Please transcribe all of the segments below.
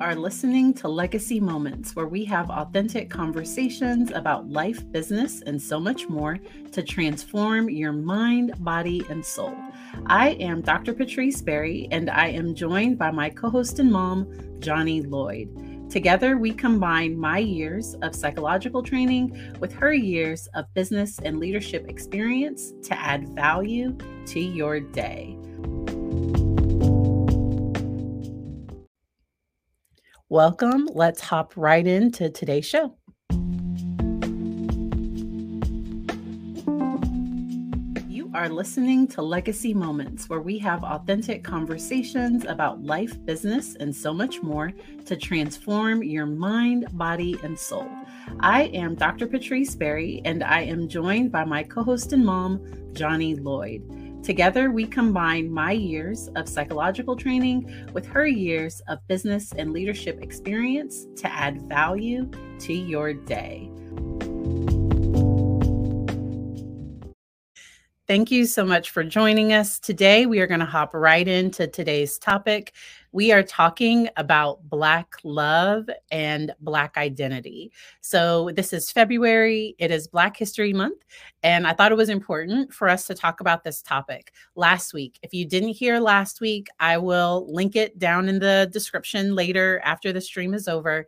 are listening to Legacy Moments, where we have authentic conversations about life, business, and so much more to transform your mind, body, and soul. I am Dr. Patrice Berry, and I am joined by my co host and mom, Johnny Lloyd. Together, we combine my years of psychological training with her years of business and leadership experience to add value to your day. Welcome. Let's hop right into today's show. You are listening to Legacy Moments, where we have authentic conversations about life, business, and so much more to transform your mind, body, and soul. I am Dr. Patrice Berry, and I am joined by my co host and mom, Johnny Lloyd. Together, we combine my years of psychological training with her years of business and leadership experience to add value to your day. Thank you so much for joining us. Today, we are going to hop right into today's topic. We are talking about Black love and Black identity. So, this is February, it is Black History Month, and I thought it was important for us to talk about this topic last week. If you didn't hear last week, I will link it down in the description later after the stream is over.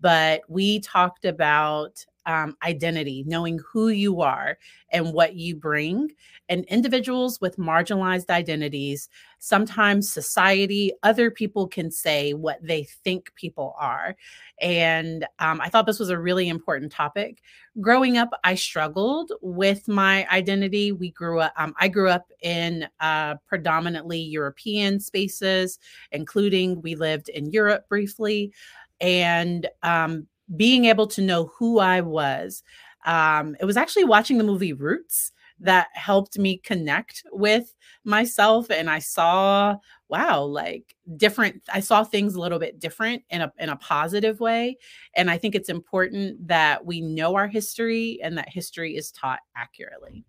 But we talked about um, identity, knowing who you are and what you bring. And individuals with marginalized identities, sometimes society, other people can say what they think people are. And um, I thought this was a really important topic. Growing up, I struggled with my identity. We grew up, um, I grew up in uh, predominantly European spaces, including we lived in Europe briefly. And um, being able to know who I was. Um, it was actually watching the movie Roots that helped me connect with myself and I saw wow like different I saw things a little bit different in a in a positive way and I think it's important that we know our history and that history is taught accurately.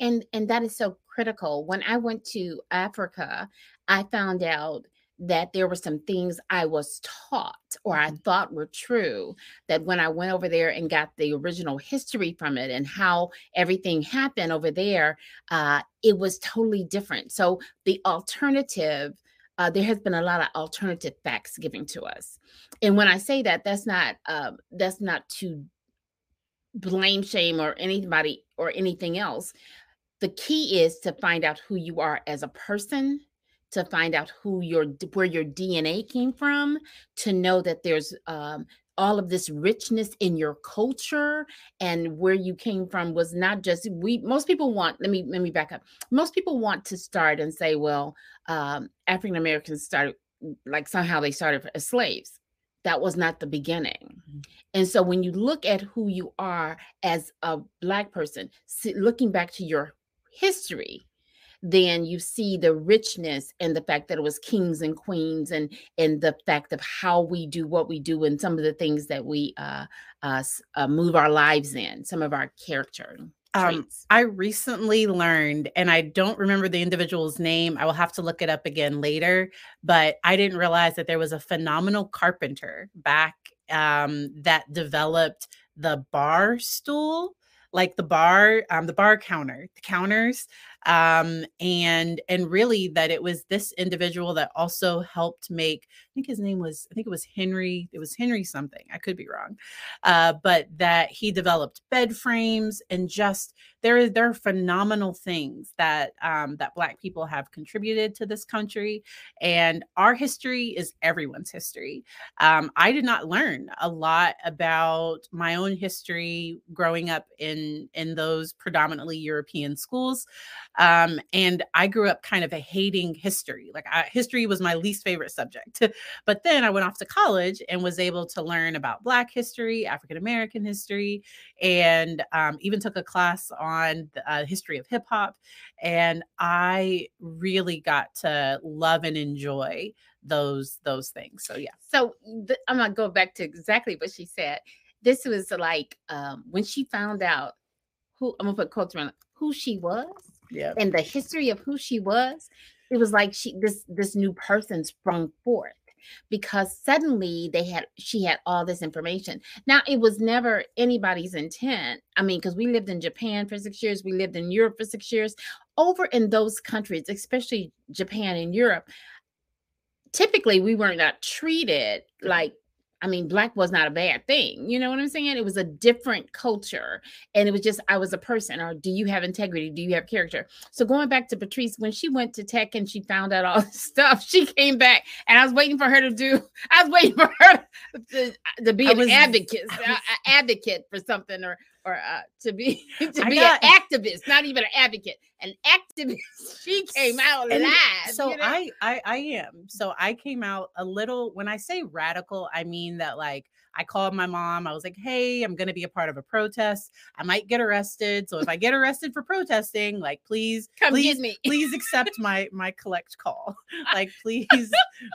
And and that is so critical. When I went to Africa, I found out that there were some things I was taught or I mm-hmm. thought were true that when I went over there and got the original history from it and how everything happened over there, uh, it was totally different. So the alternative. Uh, there has been a lot of alternative facts given to us, and when I say that, that's not uh, that's not to blame, shame, or anybody or anything else. The key is to find out who you are as a person to find out who your where your DNA came from, to know that there's um, all of this richness in your culture and where you came from was not just we most people want let me let me back up. Most people want to start and say well um, african americans started like somehow they started as slaves. That was not the beginning. Mm-hmm. and so when you look at who you are as a black person looking back to your history then you see the richness and the fact that it was kings and queens and and the fact of how we do what we do and some of the things that we uh, uh, uh move our lives in some of our character um, I recently learned, and I don't remember the individual's name. I will have to look it up again later. But I didn't realize that there was a phenomenal carpenter back um, that developed the bar stool, like the bar, um, the bar counter, the counters um, and and really that it was this individual that also helped make i think his name was i think it was henry it was henry something i could be wrong uh, but that he developed bed frames and just there there are phenomenal things that um, that black people have contributed to this country and our history is everyone's history. Um, i did not learn a lot about my own history growing up in in those predominantly european schools um, and I grew up kind of a hating history. Like I, history was my least favorite subject. but then I went off to college and was able to learn about Black history, African American history, and um, even took a class on the uh, history of hip hop. And I really got to love and enjoy those those things. So yeah. So th- I'm gonna go back to exactly what she said. This was like um, when she found out who I'm gonna put quotes around who she was yeah. and the history of who she was, it was like she this this new person sprung forth. because suddenly they had she had all this information. Now it was never anybody's intent. I mean, because we lived in Japan for six years, we lived in Europe for six years. Over in those countries, especially Japan and Europe, typically we were not treated mm-hmm. like I mean, black was not a bad thing. You know what I'm saying? It was a different culture. And it was just, I was a person. Or do you have integrity? Do you have character? So going back to Patrice, when she went to tech and she found out all this stuff, she came back and I was waiting for her to do, I was waiting for her to, to be an was, advocate, uh, was, advocate for something or or uh, to be to be got, an activist, not even an advocate, an activist. She came out alive. So you know? I, I I am. So I came out a little. When I say radical, I mean that like I called my mom. I was like, hey, I'm going to be a part of a protest. I might get arrested. So if I get arrested for protesting, like, please, Come please, me. please accept my, my collect call. like, please,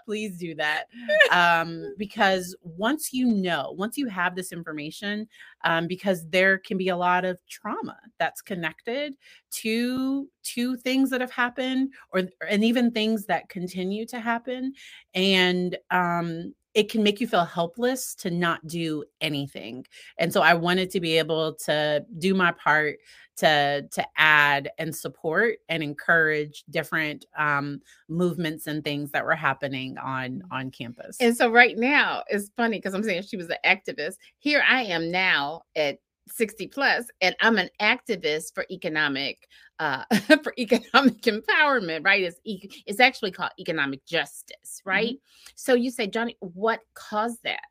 please do that. Um, because once you know, once you have this information, um, because there can be a lot of trauma that's connected to to things that have happened or and even things that continue to happen and um it can make you feel helpless to not do anything. And so I wanted to be able to do my part to to add and support and encourage different um, movements and things that were happening on on campus. And so right now it's funny because I'm saying she was an activist. Here I am now at 60 plus and i'm an activist for economic uh for economic empowerment right? It's it's actually called economic justice right? Mm-hmm. so you say johnny what caused that?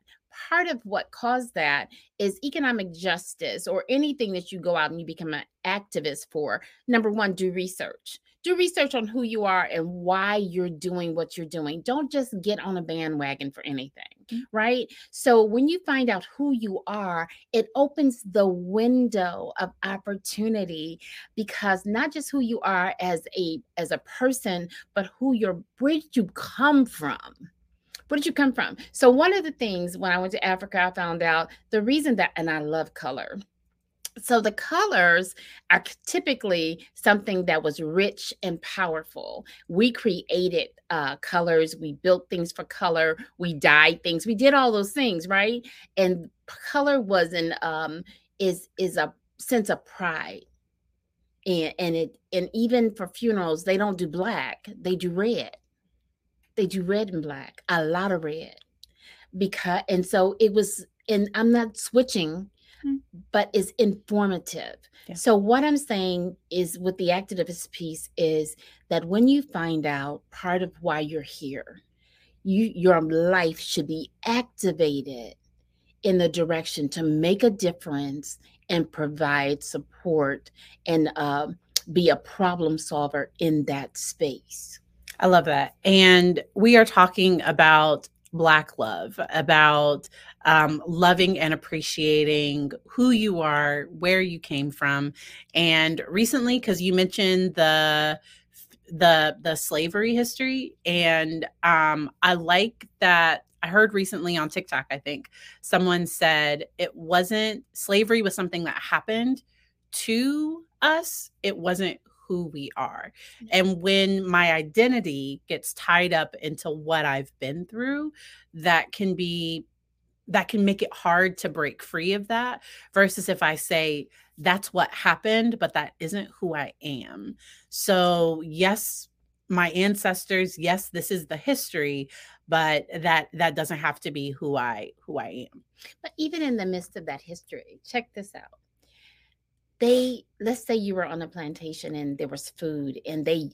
Part of what caused that is economic justice or anything that you go out and you become an activist for. Number one do research do research on who you are and why you're doing what you're doing. Don't just get on a bandwagon for anything, mm-hmm. right? So when you find out who you are, it opens the window of opportunity because not just who you are as a as a person, but who you're where did you come from? where did you come from? So one of the things when I went to Africa, I found out the reason that, and I love color so the colors are typically something that was rich and powerful. We created uh, colors, we built things for color, we dyed things, we did all those things, right? And color was an um, is is a sense of pride. And, and it and even for funerals, they don't do black, they do red. They do red and black, a lot of red. Because and so it was, and I'm not switching but is informative. Yeah. So what I'm saying is with the activist piece is that when you find out part of why you're here, you your life should be activated in the direction to make a difference and provide support and uh, be a problem solver in that space. I love that. And we are talking about Black love, about um, loving and appreciating who you are, where you came from. And recently, because you mentioned the the the slavery history, and um, I like that. I heard recently on TikTok, I think someone said it wasn't slavery was something that happened to us. It wasn't who we are. Mm-hmm. And when my identity gets tied up into what I've been through, that can be that can make it hard to break free of that versus if I say that's what happened but that isn't who I am. So, yes, my ancestors, yes, this is the history, but that that doesn't have to be who I who I am. But even in the midst of that history, check this out they let's say you were on a plantation and there was food and they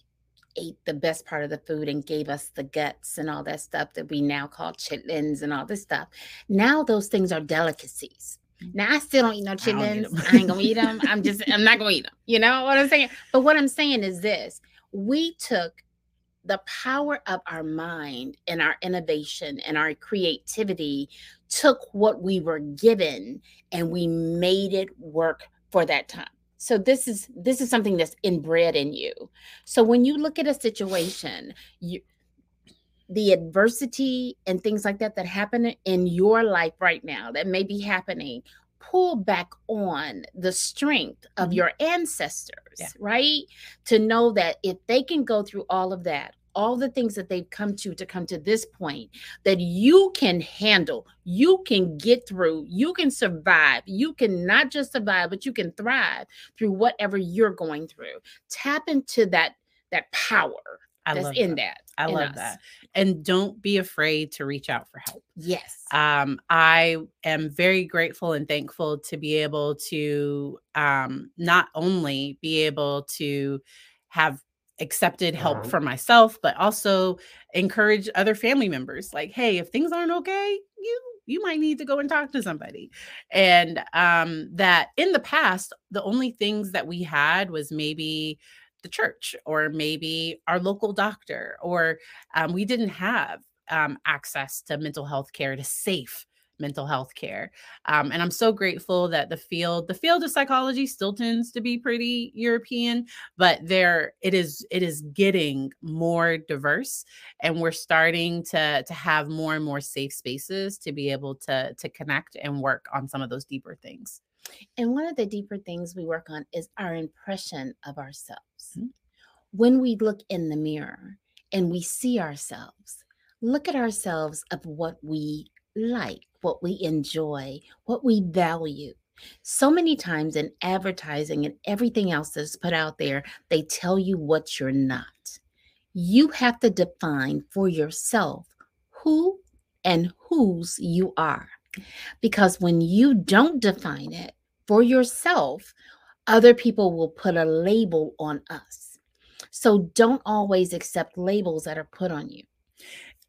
ate the best part of the food and gave us the guts and all that stuff that we now call chitlins and all this stuff. Now those things are delicacies. Mm. Now I still don't eat no chitlins. I, I ain't gonna eat them. I'm just I'm not gonna eat them. You know what I'm saying? But what I'm saying is this: we took the power of our mind and our innovation and our creativity took what we were given and we made it work for that time so this is this is something that's inbred in you so when you look at a situation you the adversity and things like that that happen in your life right now that may be happening pull back on the strength of mm-hmm. your ancestors yeah. right to know that if they can go through all of that all the things that they've come to to come to this point that you can handle, you can get through, you can survive. You can not just survive, but you can thrive through whatever you're going through. Tap into that that power I that's in that. that. I love us. that. And don't be afraid to reach out for help. Yes. Um, I am very grateful and thankful to be able to um, not only be able to have accepted help uh-huh. for myself, but also encourage other family members like, hey, if things aren't okay, you you might need to go and talk to somebody. And um, that in the past, the only things that we had was maybe the church or maybe our local doctor, or um, we didn't have um, access to mental health care, to safe mental health care. Um, and I'm so grateful that the field, the field of psychology still tends to be pretty European, but there it is, it is getting more diverse and we're starting to to have more and more safe spaces to be able to to connect and work on some of those deeper things. And one of the deeper things we work on is our impression of ourselves. Mm-hmm. When we look in the mirror and we see ourselves, look at ourselves of what we like, what we enjoy, what we value. So many times in advertising and everything else that's put out there, they tell you what you're not. You have to define for yourself who and whose you are. Because when you don't define it for yourself, other people will put a label on us. So don't always accept labels that are put on you.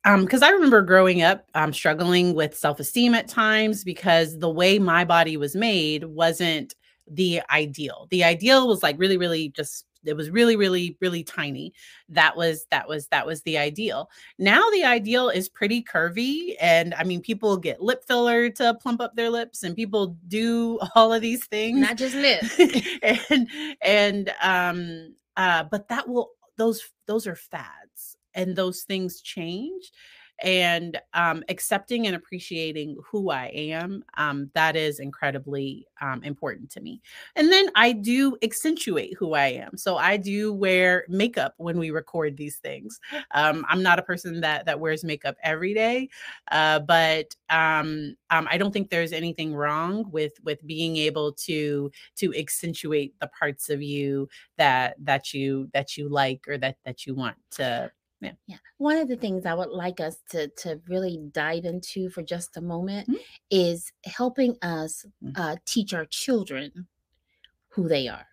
Um, because I remember growing up, um, struggling with self-esteem at times because the way my body was made wasn't the ideal. The ideal was like really, really just it was really really really tiny. That was that was that was the ideal. Now the ideal is pretty curvy and i mean people get lip filler to plump up their lips and people do all of these things. Not just lips. And and um uh but that will those those are fads and those things change and um, accepting and appreciating who I am, um, that is incredibly um, important to me. And then I do accentuate who I am. So I do wear makeup when we record these things. Um, I'm not a person that that wears makeup every day, uh, but um, um, I don't think there's anything wrong with with being able to to accentuate the parts of you that that you that you like or that that you want to yeah. Yeah. One of the things I would like us to to really dive into for just a moment mm-hmm. is helping us mm. uh, teach our children who they are.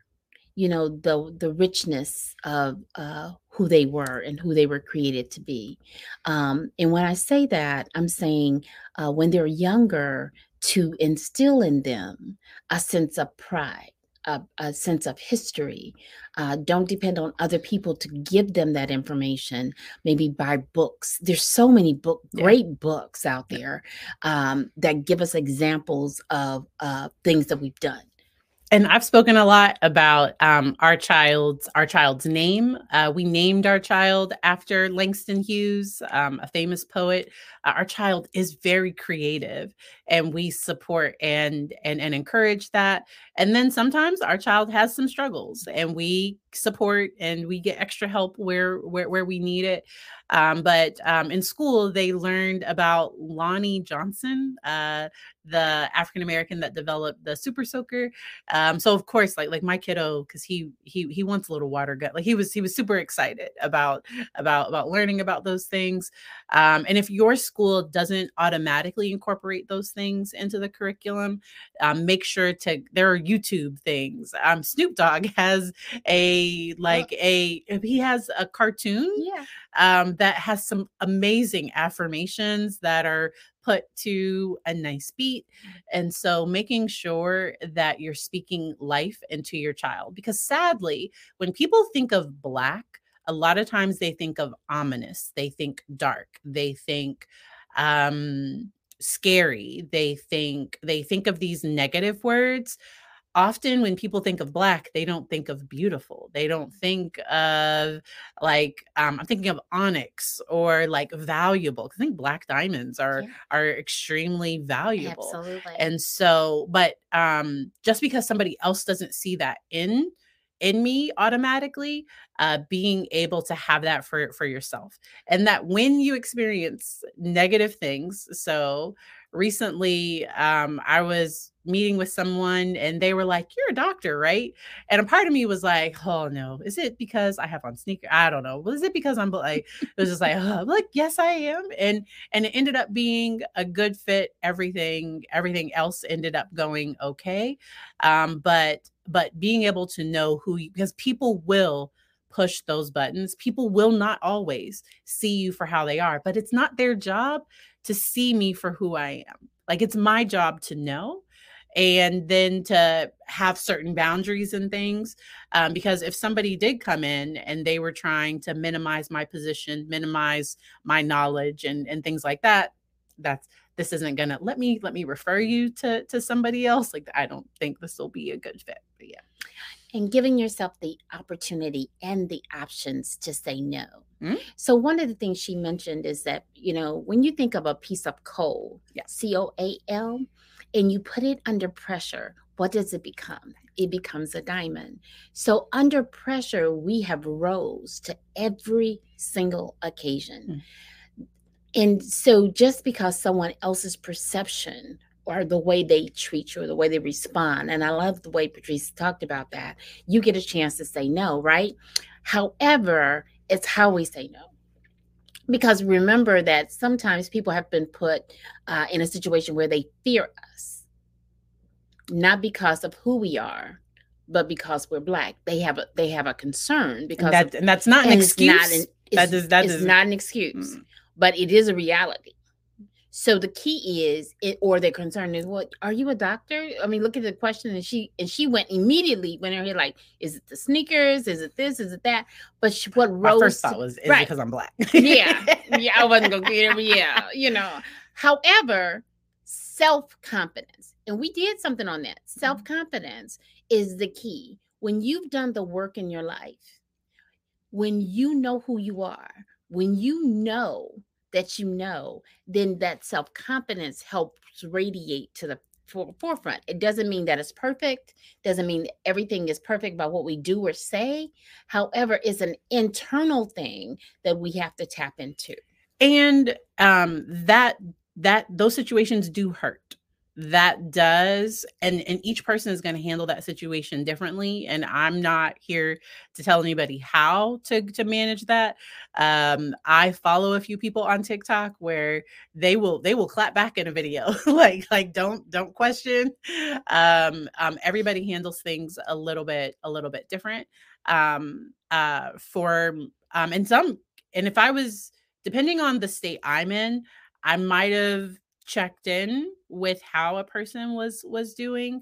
You know the the richness of uh, who they were and who they were created to be. Um, and when I say that, I'm saying uh, when they're younger, to instill in them a sense of pride a, a sense of history. Uh, don't depend on other people to give them that information. Maybe buy books. There's so many book, yeah. great books out there um, that give us examples of uh, things that we've done and I've spoken a lot about um, our child's our child's name. Uh, we named our child after Langston Hughes, um, a famous poet. Uh, our child is very creative, and we support and and and encourage that. And then sometimes our child has some struggles, and we support and we get extra help where where where we need it. Um, but um, in school, they learned about Lonnie Johnson, uh, the African American that developed the Super Soaker. Um, so of course, like like my kiddo, because he he he wants a little water gut. Like he was he was super excited about about about learning about those things. Um, and if your school doesn't automatically incorporate those things into the curriculum, um, make sure to there are YouTube things. Um, Snoop Dogg has a like a he has a cartoon. Yeah. Um, that has some amazing affirmations that are put to a nice beat. And so making sure that you're speaking life into your child. Because sadly, when people think of Black, a lot of times they think of ominous, they think dark, they think um scary they think they think of these negative words often when people think of black they don't think of beautiful they don't think of like um, i'm thinking of onyx or like valuable i think black diamonds are yeah. are extremely valuable Absolutely. and so but um just because somebody else doesn't see that in in me automatically uh, being able to have that for for yourself and that when you experience negative things so recently um, i was meeting with someone and they were like you're a doctor right? And a part of me was like oh no. Is it because i have on sneaker i don't know. Was it because i'm like it was just like oh, like yes i am. And and it ended up being a good fit. Everything everything else ended up going okay. Um but but being able to know who you because people will push those buttons. People will not always see you for how they are but it's not their job to see me for who I am. Like it's my job to know and then to have certain boundaries and things. Um, because if somebody did come in and they were trying to minimize my position, minimize my knowledge and, and things like that, that's this isn't gonna let me let me refer you to to somebody else. Like I don't think this will be a good fit. But yeah. And giving yourself the opportunity and the options to say no Mm-hmm. So one of the things she mentioned is that, you know, when you think of a piece of coal, yeah. C O A L, and you put it under pressure, what does it become? It becomes a diamond. So under pressure, we have rose to every single occasion. Mm-hmm. And so just because someone else's perception or the way they treat you or the way they respond, and I love the way Patrice talked about that, you get a chance to say no, right? However, it's how we say no. Because remember that sometimes people have been put uh, in a situation where they fear us not because of who we are but because we're black. They have a they have a concern because and, that, of, and that's not an excuse not an, that is that is not an excuse. Mm. but it is a reality so the key is it or the concern is what are you a doctor? I mean, look at the question and she and she went immediately when her like, is it the sneakers? Is it this? Is it that? But she, what My first thought was is right. because I'm black. yeah. Yeah, I wasn't gonna get it, yeah, you know. However, self-confidence, and we did something on that. Mm-hmm. Self-confidence is the key. When you've done the work in your life, when you know who you are, when you know that you know, then that self confidence helps radiate to the forefront. It doesn't mean that it's perfect, doesn't mean everything is perfect by what we do or say. However, it's an internal thing that we have to tap into. And um that that those situations do hurt that does and and each person is going to handle that situation differently and i'm not here to tell anybody how to to manage that um i follow a few people on tiktok where they will they will clap back in a video like like don't don't question um um everybody handles things a little bit a little bit different um uh for um and some and if i was depending on the state i'm in i might have checked in with how a person was was doing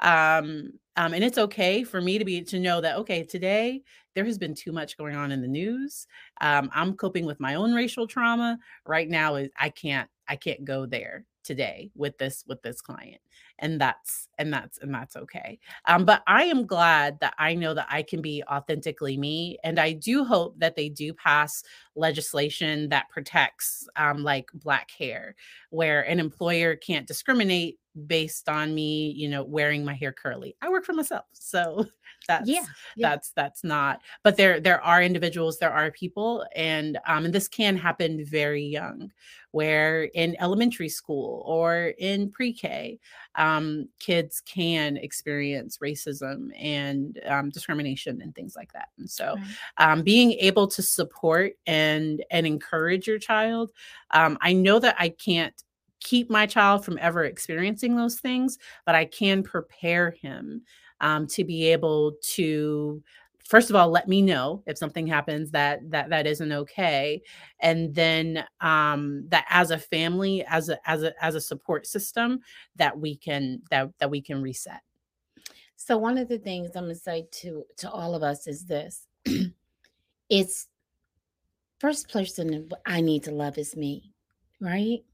um um and it's okay for me to be to know that okay today there has been too much going on in the news. Um i'm coping with my own racial trauma. Right now is i can't i can't go there today with this with this client and that's and that's and that's okay. Um but i am glad that i know that i can be authentically me and i do hope that they do pass legislation that protects um like black hair where an employer can't discriminate based on me you know wearing my hair curly i work for myself so that's yeah, yeah, that's that's not but there there are individuals there are people and um and this can happen very young where in elementary school or in pre-k um kids can experience racism and um, discrimination and things like that and so right. um being able to support and and encourage your child um i know that i can't keep my child from ever experiencing those things but i can prepare him um, to be able to first of all let me know if something happens that that that isn't okay and then um that as a family as a as a as a support system that we can that that we can reset. So one of the things i'm going to say to to all of us is this it's first person i need to love is me right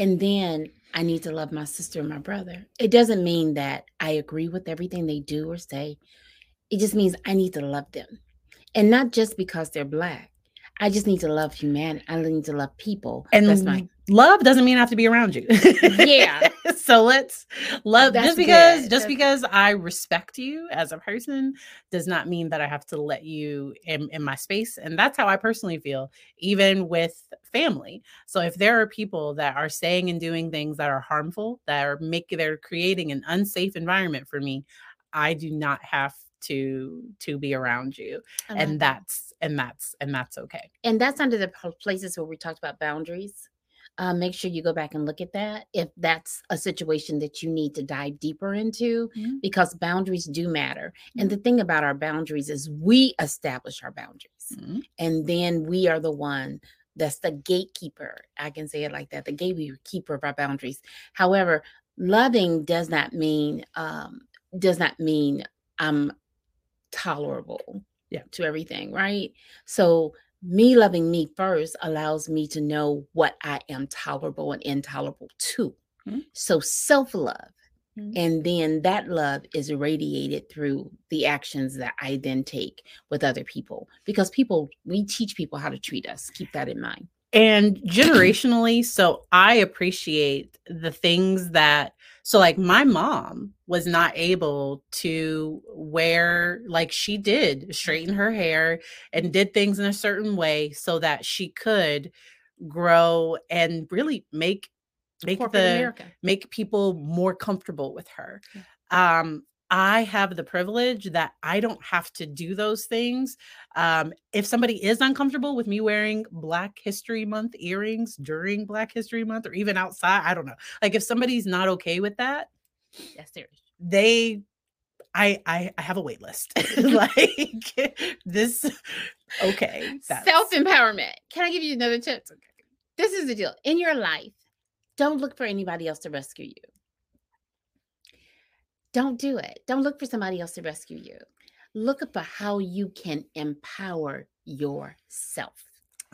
and then I need to love my sister and my brother. It doesn't mean that I agree with everything they do or say. It just means I need to love them. And not just because they're black. I just need to love humanity. I need to love people. And That's my love doesn't mean I have to be around you. Yeah. so let's love That's just because good. just That's- because I respect you as a person does not mean that I have to let you in, in my space. And that's how I personally feel, even with family. So if there are people that are saying and doing things that are harmful, that are making they're creating an unsafe environment for me, I do not have to to be around you. And that. that's and that's and that's okay. and that's under the places where we talked about boundaries. Uh, make sure you go back and look at that if that's a situation that you need to dive deeper into, because boundaries do matter. And Mhm. the thing about our boundaries is we establish our boundaries, Mhm. and then we are the one that's the gatekeeper. I can say it like that the gatekeeper of our boundaries. However, loving does not mean um, does not mean I'm tolerable Yeah. to everything, right? So me loving me first allows me to know what I am tolerable and intolerable to. Mhm. So self love. Mhm. And then that love is radiated through the actions that I then take with other people. Because people, we teach people how to treat us. Keep that in mind. and generationally so i appreciate the things that so like my mom was not able to wear like she did straighten her hair and did things in a certain way so that she could grow and really make make Corporate the America. make people more comfortable with her. Um, I have the privilege that I don't have to do those things. Um, if somebody is uncomfortable with me wearing Black History Month earrings during Black History Month or even outside, I don't know. Like if somebody's not okay with that, That's serious. they I I, I have a wait list. like this okay. Self empowerment. Can I give you another tip? Okay. This is the deal. In your life, don't look for anybody else to rescue you. Don't do it. Don't look for somebody else to rescue you. Look for how you can empower yourself.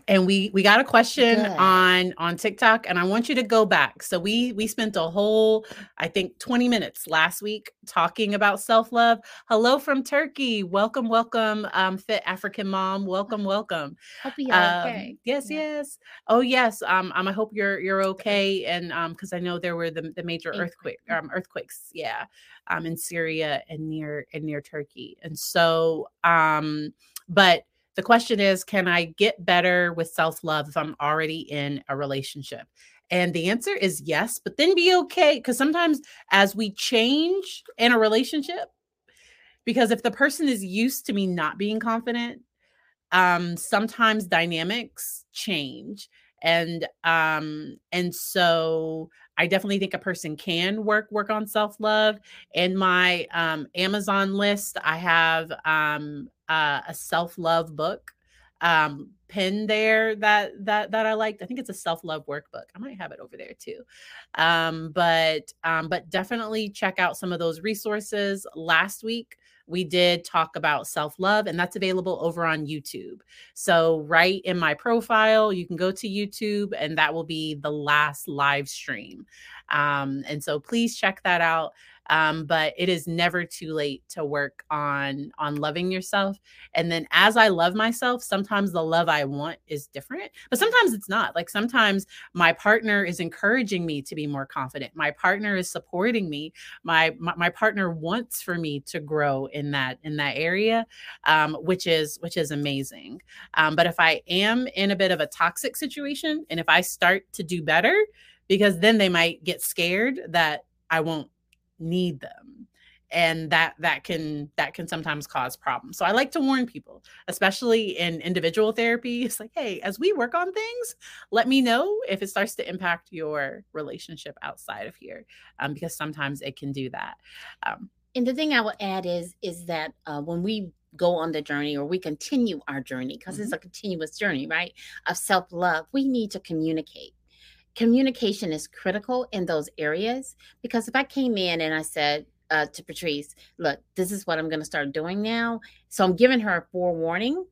And we we got a question Good. on on TikTok and I want you to go back. So we we spent a whole I think 20 minutes last week talking about self-love. Hello from Turkey. Welcome welcome um fit African mom. Welcome welcome. Hope you Um, okay. yes, Yeah. yes. Oh yes. Um, um I hope you're you're okay and um cuz I know there were the the major earthquake Earthquake. um earthquakes. Yeah. Um in Syria and near and near Turkey. And so um but the question is can I get better with self-love if I'm already in a relationship? And the answer is yes, but then be okay cuz sometimes as we change in a relationship because if the person is used to me not being confident um sometimes dynamics change and um and so i definitely think a person can work work on self-love in my um amazon list i have um uh, a self-love book um there that that that i liked i think it's a self-love workbook i might have it over there too um but um but definitely check out some of those resources last week we did talk about self love, and that's available over on YouTube. So, right in my profile, you can go to YouTube, and that will be the last live stream. Um, and so, please check that out. Um, but it is never too late to work on on loving yourself. And then, as I love myself, sometimes the love I want is different, but sometimes it's not. Like sometimes my partner is encouraging me to be more confident. My partner is supporting me my, my my partner wants for me to grow in that in that area um, which is which is amazing um, but if i am in a bit of a toxic situation and if i start to do better because then they might get scared that i won't need them and that that can that can sometimes cause problems. So i like to warn people especially in individual therapy it's like hey as we work on things let me know if it starts to impact your relationship outside of here um, because sometimes it can do that um, And the thing I would add is is that uh, when we go on the journey or we continue our journey, because it's a continuous journey, right, of self love, we need to communicate. Communication is critical in those areas because if I came in and I said uh, to Patrice, "Look, this is what I'm going to start doing now," so I'm giving her a forewarning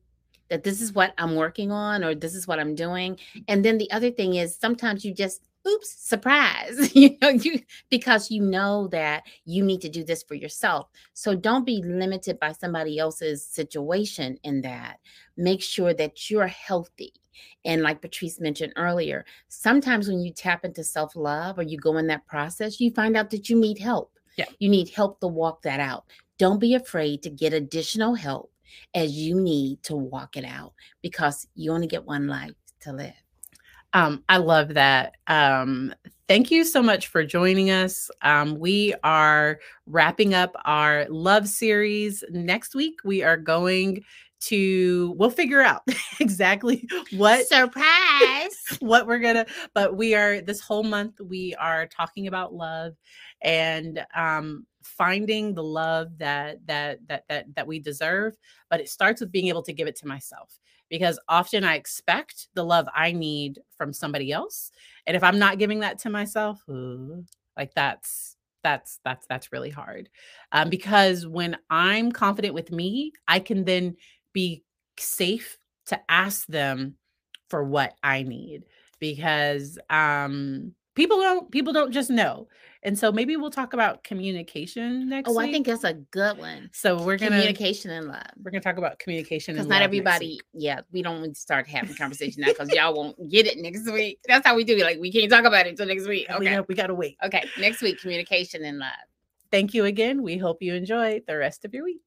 that this is what I'm working on or this is what I'm doing. And then the other thing is sometimes you just oops surprise you know you because you know that you need to do this for yourself so don't be limited by somebody else's situation in that make sure that you're healthy and like patrice mentioned earlier sometimes when you tap into self-love or you go in that process you find out that you need help yeah you need help to walk that out don't be afraid to get additional help as you need to walk it out because you only get one life to live um, I love that. Um, thank you so much for joining us. Um, we are wrapping up our love series. Next week, we are going to we'll figure out exactly what surprise what we're gonna but we are this whole month we are talking about love and um finding the love that that that that that we deserve but it starts with being able to give it to myself because often I expect the love I need from somebody else. And if I'm not giving that to myself, ooh, like that's that's that's that's really hard. Um, because when I'm confident with me, I can then be safe to ask them for what I need because um people don't people don't just know. And so maybe we'll talk about communication next week. oh week. i think that's a good one. So we're gonna communication and love. we're gonna talk about communication because not everybody yeah we don't start having conversation now because y'all won't get it next week. That's how we do it. Like we can't talk about it until next week. Okay we, have, we gotta wait. Okay next week communication and love. Thank you again. We hope you enjoy the rest of your week